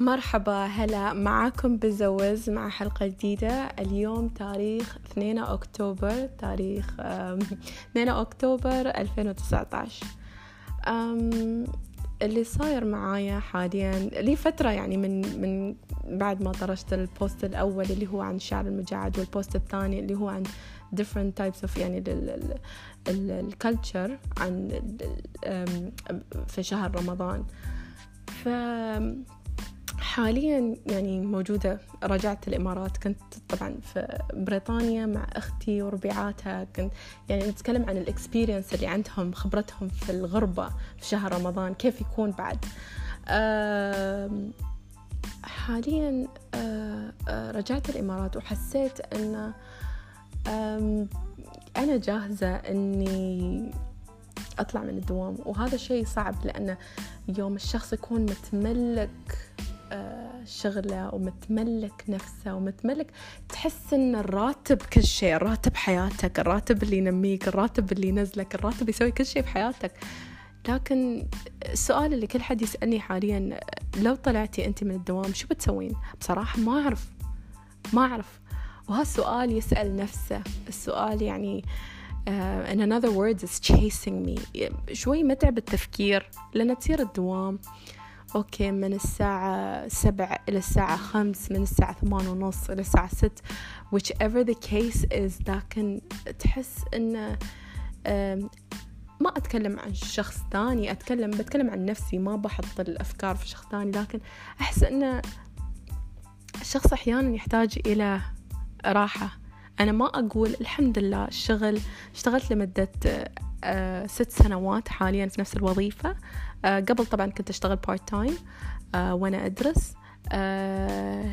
مرحبا هلا معاكم بزوز مع حلقة جديدة. اليوم تاريخ 2 أكتوبر تاريخ 2 أكتوبر 2019 اللي صاير معايا حاليا لي فترة يعني من من بعد ما طرشت ال post الأول اللي هو عن الشعر المجعد وال post الثاني اللي هو عن different types of يعني ال culture عن في شهر رمضان. ف حاليا يعني موجودة رجعت الإمارات. كنت طبعا في بريطانيا مع أختي وربيعاتها. كنت يعني نتكلم عن الإكسبيرينس اللي عندهم خبرتهم في الغربة في شهر رمضان كيف يكون بعد. حاليا رجعت الإمارات وحسيت أن أنا جاهزة أني أطلع من الدوام. وهذا شيء صعب لأنه يوم الشخص يكون متملك شغلة ومتملك نفسه ومتملك تحس إن الراتب كل شيء الراتب حياتك الراتب اللي ينميك الراتب اللي ينزلك الراتب يسوي كل شيء في حياتك لكن السؤال اللي كل حد يسألني حاليا لو طلعتي أنت من الدوام شو بتسوين؟ بصراحة ما أعرف ما أعرف. وهالسؤال يسأل نفسه. السؤال يعني uh, in another words is chasing me. شوي متعب التفكير لأن تصير الدوام أوكي من الساعة سبع إلى الساعة خمس من الساعة ثمان ونص إلى الساعة ست. Whichever the case is لكن تحس إنه ما أتكلم عن شخص ثاني أتكلم بتكلم عن نفسي ما بحط الأفكار في شخص ثاني. لكن أحس إنه الشخص أحيانا يحتاج إلى راحة. أنا ما أقول الحمد لله الشغل اشتغلت لمدة ست سنوات حاليا في نفس الوظيفة. آه، قبل طبعا كنت أشتغل part time آه، وأنا أدرس.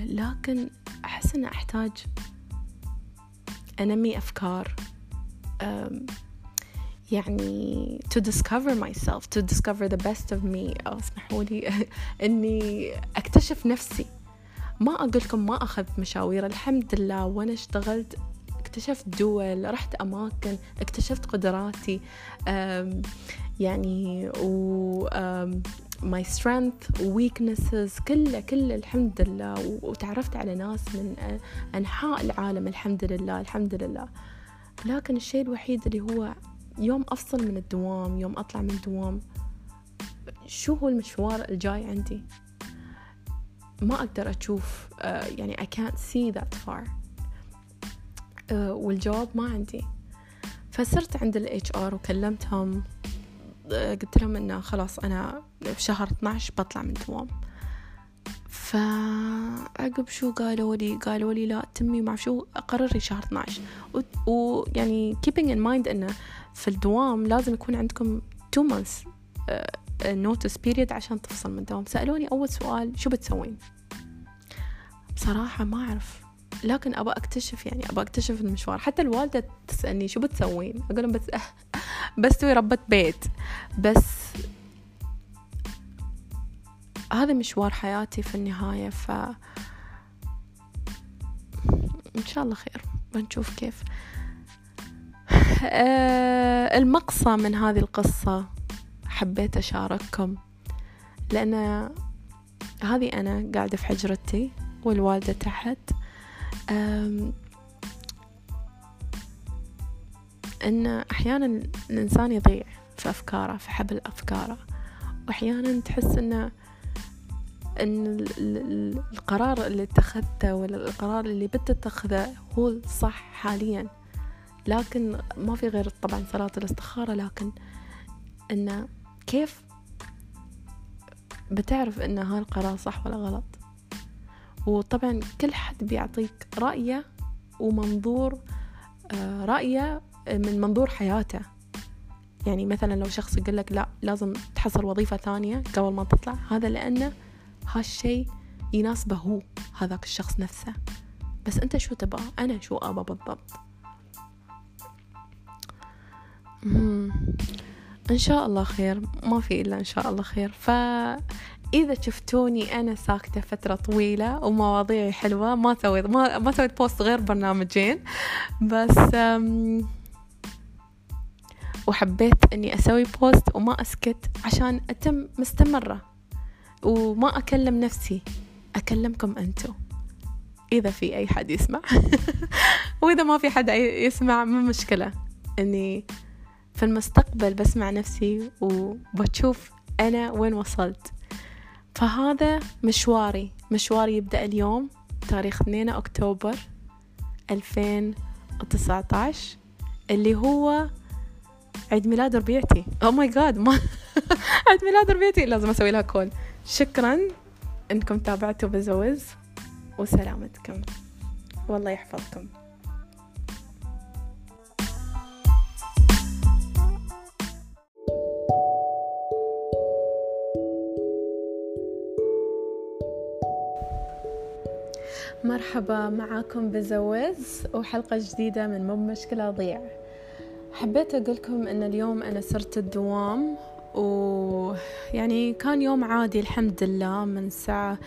لكن أحس أن أحتاج أنمي أفكار يعني to discover myself to discover the best of me. أو اسمحوا لي إني أكتشف نفسي. ما أقول لكم ما أخذت مشاوير الحمد لله وأنا اشتغلت اكتشفت دول رحت أماكن اكتشفت قدراتي يعني و my strength weaknesses كله كله الحمد لله. وتعرفت على ناس من أنحاء العالم الحمد لله الحمد لله. لكن الشيء الوحيد اللي هو يوم أفصل من الدوام يوم أطلع من الدوام شو هو المشوار الجاي عندي؟ ما أقدر أشوف يعني I can't see that far. آه، والجواب ما عندي. فصرت عند ال HR وكلمتهم آه، قلت لهم إنه خلاص أنا في شهر 12 بطلع من الدوام فعقب شو قالوا لي؟ قالوا لي لا تمي ما شو قرري شهر 12 ويعني keeping in mind إنه في الدوام لازم يكون عندكم 2 months notice period عشان تفصل من الدوام. سألوني أول سؤال شو بتسوين؟ بصراحة ما أعرف. لكن أبغى أكتشف يعني أبغى أكتشف المشوار. حتى الوالدة تسألني شو بتسوين؟ أقول لهم بس بسوي ربة بيت. بس هذا مشوار حياتي في النهاية ف إن شاء الله خير. بنشوف كيف. آه، المقصى من هذه القصة حبيت أشارككم. لأن هذه أنا قاعدة في حجرتي والوالدة تحت. أن أحيانا الإنسان يضيع في أفكاره في حبل أفكاره. وأحيانا تحس أنه أن القرار اللي اتخذته ولا القرار اللي بتتخذه هو الصح حاليا. لكن ما في غير طبعا صلاة الاستخارة لكن أنه كيف بتعرف أن هذا القرار صح ولا غلط؟ وطبعا كل حد بيعطيك رأيه ومنظور آه، رأيه من منظور حياته. يعني مثلا لو شخص يقول لك لا لازم تحصل وظيفة ثانية قبل ما تطلع هذا لأنه هالشي يناسبه هو هذاك الشخص نفسه. بس أنت شو تبغى؟ أنا شو أبى بالضبط؟ إن شاء الله خير ما في إلا إن شاء الله خير. ف إذا شفتوني أنا ساكتة فترة طويلة ومواضيعي حلوة ما سويت ما, ما سويت post غير برنامجين بس وحبيت إني أسوي post وما أسكت عشان أتم مستمرة وما أكلم نفسي أكلمكم أنتو. إذا في أي حد يسمع. وإذا ما في حد يسمع ما مشكلة. أني في المستقبل بسمع نفسي وبشوف أنا وين وصلت. فهذا مشواري. مشواري يبدأ اليوم تاريخ 2 أكتوبر 2019 اللي هو عيد ميلاد ربيعتي. أو ماي جاد ما عيد ميلاد ربيعتي. لازم أسوي لها كول شكرا إنكم تابعتوا بزوز وسلامتكم. والله يحفظكم. مرحبا معاكم بزوز وحلقة جديدة من مو مشكلة ضيع. حبيت أقولكم أن اليوم أنا صرت الدوام ويعني كان يوم عادي الحمد لله من الساعة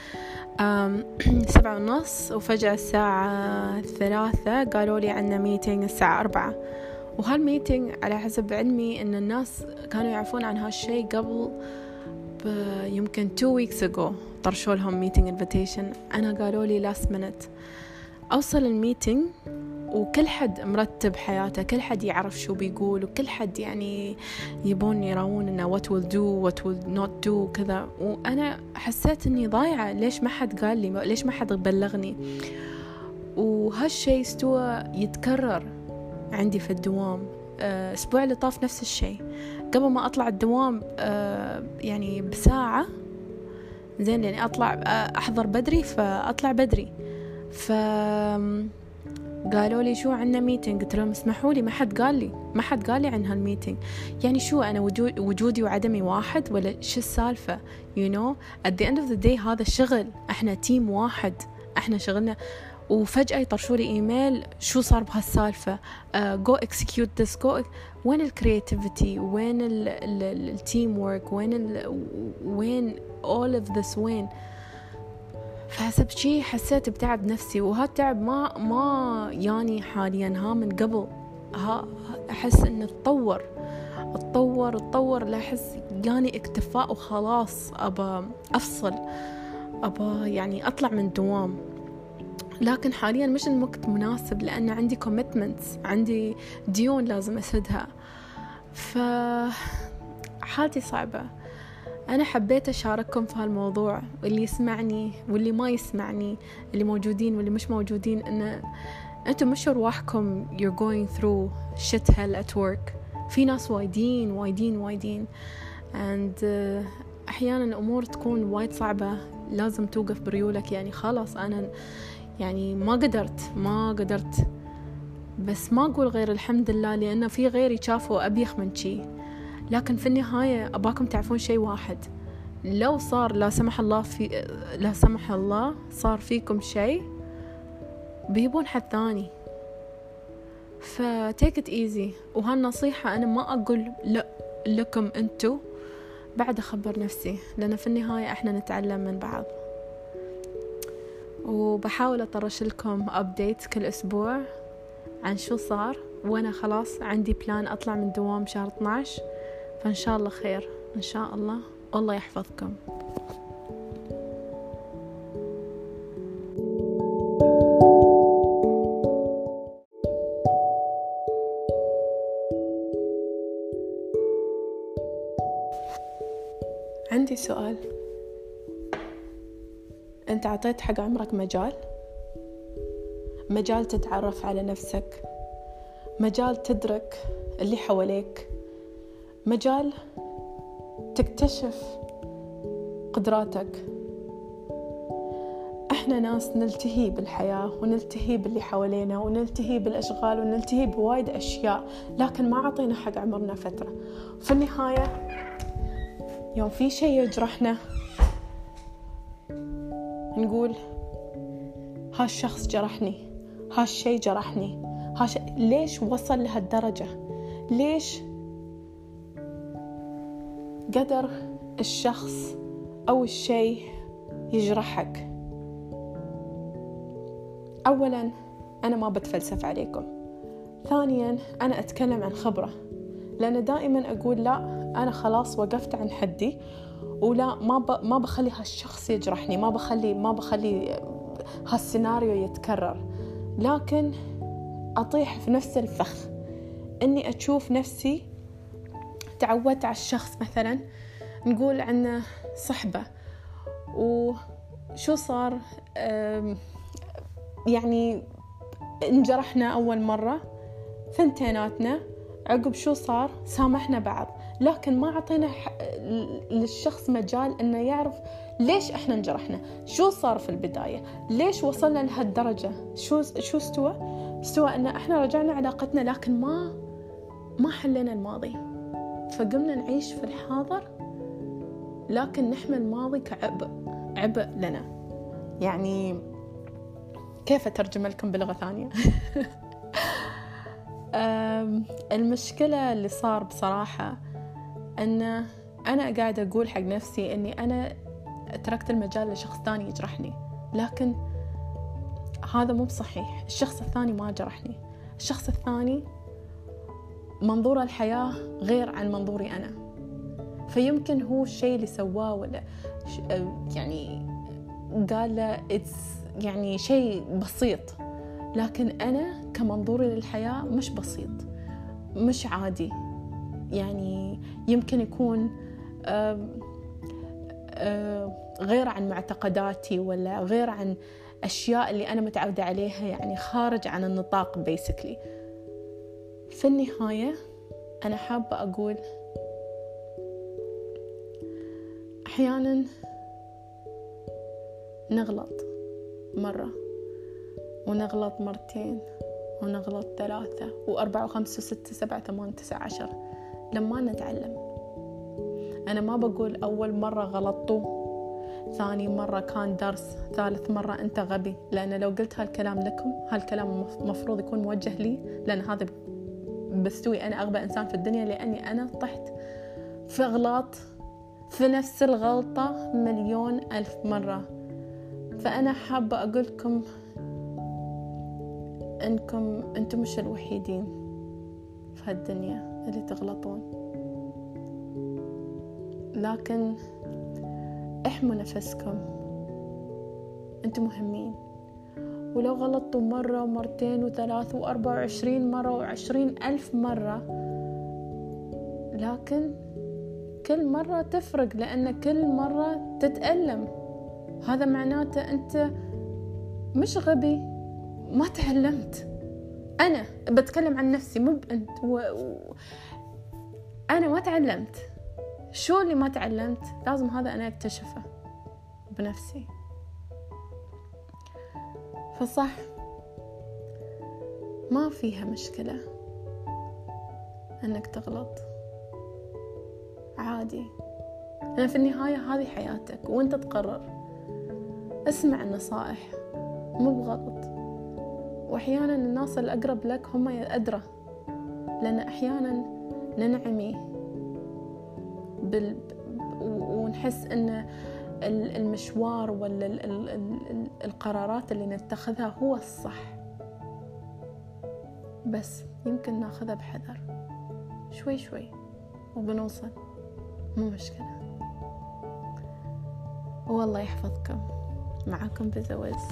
سبعة ونص وفجأة الساعة ثلاثة قالوا لي عنا meeting الساعة أربعة. وهال meeting على حسب علمي أن الناس كانوا يعرفون عن هالشي قبل يمكن two weeks ago طرشوا لهم meeting invitation أنا قالوا لي last minute. أوصل الميتينج وكل حد مرتب حياته كل حد يعرف شو بيقول وكل حد يعني يبون يراون إنه what will do what will not do كذا وأنا حسيت إني ضايعة. ليش ما حد قال لي؟ ليش ما حد بلغني؟ وهالشي استوى يتكرر عندي في الدوام. آه، أسبوع اللي طاف نفس الشيء. قبل ما أطلع الدوام آه، يعني بساعة زين يعني أطلع آه، أحضر بدري فأطلع بدري. ف قالوا لي شو عنا meeting قلت لهم اسمحوا لي ما حد قال لي ما حد قال لي عن هال meeting يعني شو أنا وجودي وعدمي واحد ولا شو السالفة؟ you know at the end of the day هذا شغل. إحنا team واحد. إحنا شغلنا وفجأة يطرشوا لي إيميل شو صار بهالسالفة؟ go execute this go وين ال creativity وين ال teamwork وين ال وين all of this وين فحسب شي حسيت بتعب نفسي وهالتعب ما ما يعني حاليا ها من قبل ها أحس إنه تطور اتطور اتطور لأحس جاني اكتفاء وخلاص أبى أفصل أبى يعني أطلع من الدوام لكن حاليا مش الوقت مناسب لأن عندي commitments عندي ديون لازم أسدها. ف حالتي صعبة. أنا حبيت أشارككم في هالموضوع واللي يسمعني واللي ما يسمعني اللي موجودين واللي مش موجودين إن أنتم مش أرواحكم. You're going through shit hell at work. في ناس وايدين وايدين وايدين. And uh, أحيانا الأمور تكون وايد صعبة. لازم توقف بريولك. يعني خلاص أنا يعني ما قدرت ما قدرت. بس ما أقول غير الحمد لله لأنه في غيري شافوا أبيخ من شي. لكن في النهاية أباكم تعرفون شيء واحد. لو صار لا سمح الله في لا سمح الله صار فيكم شيء بيبون حد ثاني. فتيك ات ايزي وهالنصيحة أنا ما أقول لا لكم أنتو. بعد أخبر نفسي لأن في النهاية إحنا نتعلم من بعض. وبحاول أطرش لكم أبديت كل أسبوع عن شو صار. وأنا خلاص عندي بلان أطلع من دوام شهر 12 فإن شاء الله خير. إن شاء الله. والله يحفظكم. انت عطيت حق عمرك مجال؟ مجال تتعرف على نفسك مجال تدرك اللي حواليك مجال تكتشف قدراتك. إحنا ناس نلتهي بالحياة ونلتهي باللي حوالينا ونلتهي بالأشغال ونلتهي بوايد أشياء لكن ما عطينا حق عمرنا فترة. في النهاية يوم في شيء يجرحنا نقول هالشخص جرحني هالشي جرحني هاش... ليش وصل لهالدرجة؟ ليش قدر الشخص أو الشيء يجرحك؟ أولا أنا ما بتفلسف عليكم. ثانيا أنا أتكلم عن خبرة. لأن دائما أقول لا أنا خلاص وقفت عن حدي ولا ما ب... ما بخلي هالشخص يجرحني ما بخلي ما بخلي هالسيناريو يتكرر. لكن أطيح في نفس الفخ. إني أشوف نفسي تعودت على الشخص مثلا نقول عنه صحبة. وشو صار؟ يعني انجرحنا أول مرة ثنتيناتنا. عقب شو صار؟ سامحنا بعض. لكن ما أعطينا للشخص مجال أنه يعرف ليش إحنا انجرحنا شو صار في البداية ليش وصلنا لهالدرجة شو شو استوى؟ استوى أن إحنا رجعنا علاقتنا لكن ما ما حلينا الماضي. فقمنا نعيش في الحاضر لكن نحمل الماضي كعبء عبء لنا. يعني كيف أترجم لكم بلغة ثانية؟ المشكلة اللي صار بصراحة أن أنا قاعدة أقول حق نفسي أني أنا تركت المجال لشخص ثاني يجرحني. لكن هذا مو بصحيح. الشخص الثاني ما جرحني. الشخص الثاني منظور الحياة غير عن منظوري أنا. فيمكن هو الشيء اللي سواه ولا يعني قال له يعني شيء بسيط. لكن أنا كمنظوري للحياة مش بسيط. مش عادي. يعني يمكن يكون غير عن معتقداتي ولا غير عن أشياء اللي أنا متعودة عليها يعني خارج عن النطاق بيسكلي في النهاية أنا حابة أقول أحيانا نغلط مرة ونغلط مرتين ونغلط ثلاثة وأربعة وخمسة وستة سبعة ثمانية تسعة عشر لما نتعلم. أنا ما بقول أول مرة غلطتوا ثاني مرة كان درس ثالث مرة أنت غبي. لأن لو قلت هالكلام لكم هالكلام مفروض يكون موجه لي لأن هذا بستوي أنا أغبى إنسان في الدنيا لأني أنا طحت في أغلاط في نفس الغلطة مليون ألف مرة. فأنا حابة أقول لكم إنكم أنتم مش الوحيدين في هالدنيا. اللي تغلطون. لكن احموا نفسكم. أنتم مهمين. ولو غلطتوا مرة ومرتين وثلاث وأربعة وعشرين مرة وعشرين ألف مرة لكن كل مرة تفرق لأن كل مرة تتألم. هذا معناته أنت مش غبي ما تعلمت. أنا بتكلم عن نفسي مو بأنت و... و... أنا ما تعلمت. شو اللي ما تعلمت؟ لازم هذا أنا أكتشفه بنفسي. فصح ما فيها مشكلة أنك تغلط. عادي. لأن في النهاية هذه حياتك وأنت تقرر. اسمع النصائح مو بغلط. وأحيانا الناس الأقرب لك هم الأدرى لأن أحيانا ننعمي بال... ونحس أن المشوار ولا القرارات اللي نتخذها هو الصح. بس يمكن ناخذها بحذر. شوي شوي وبنوصل مو مشكلة. والله يحفظكم. معكم بزوز.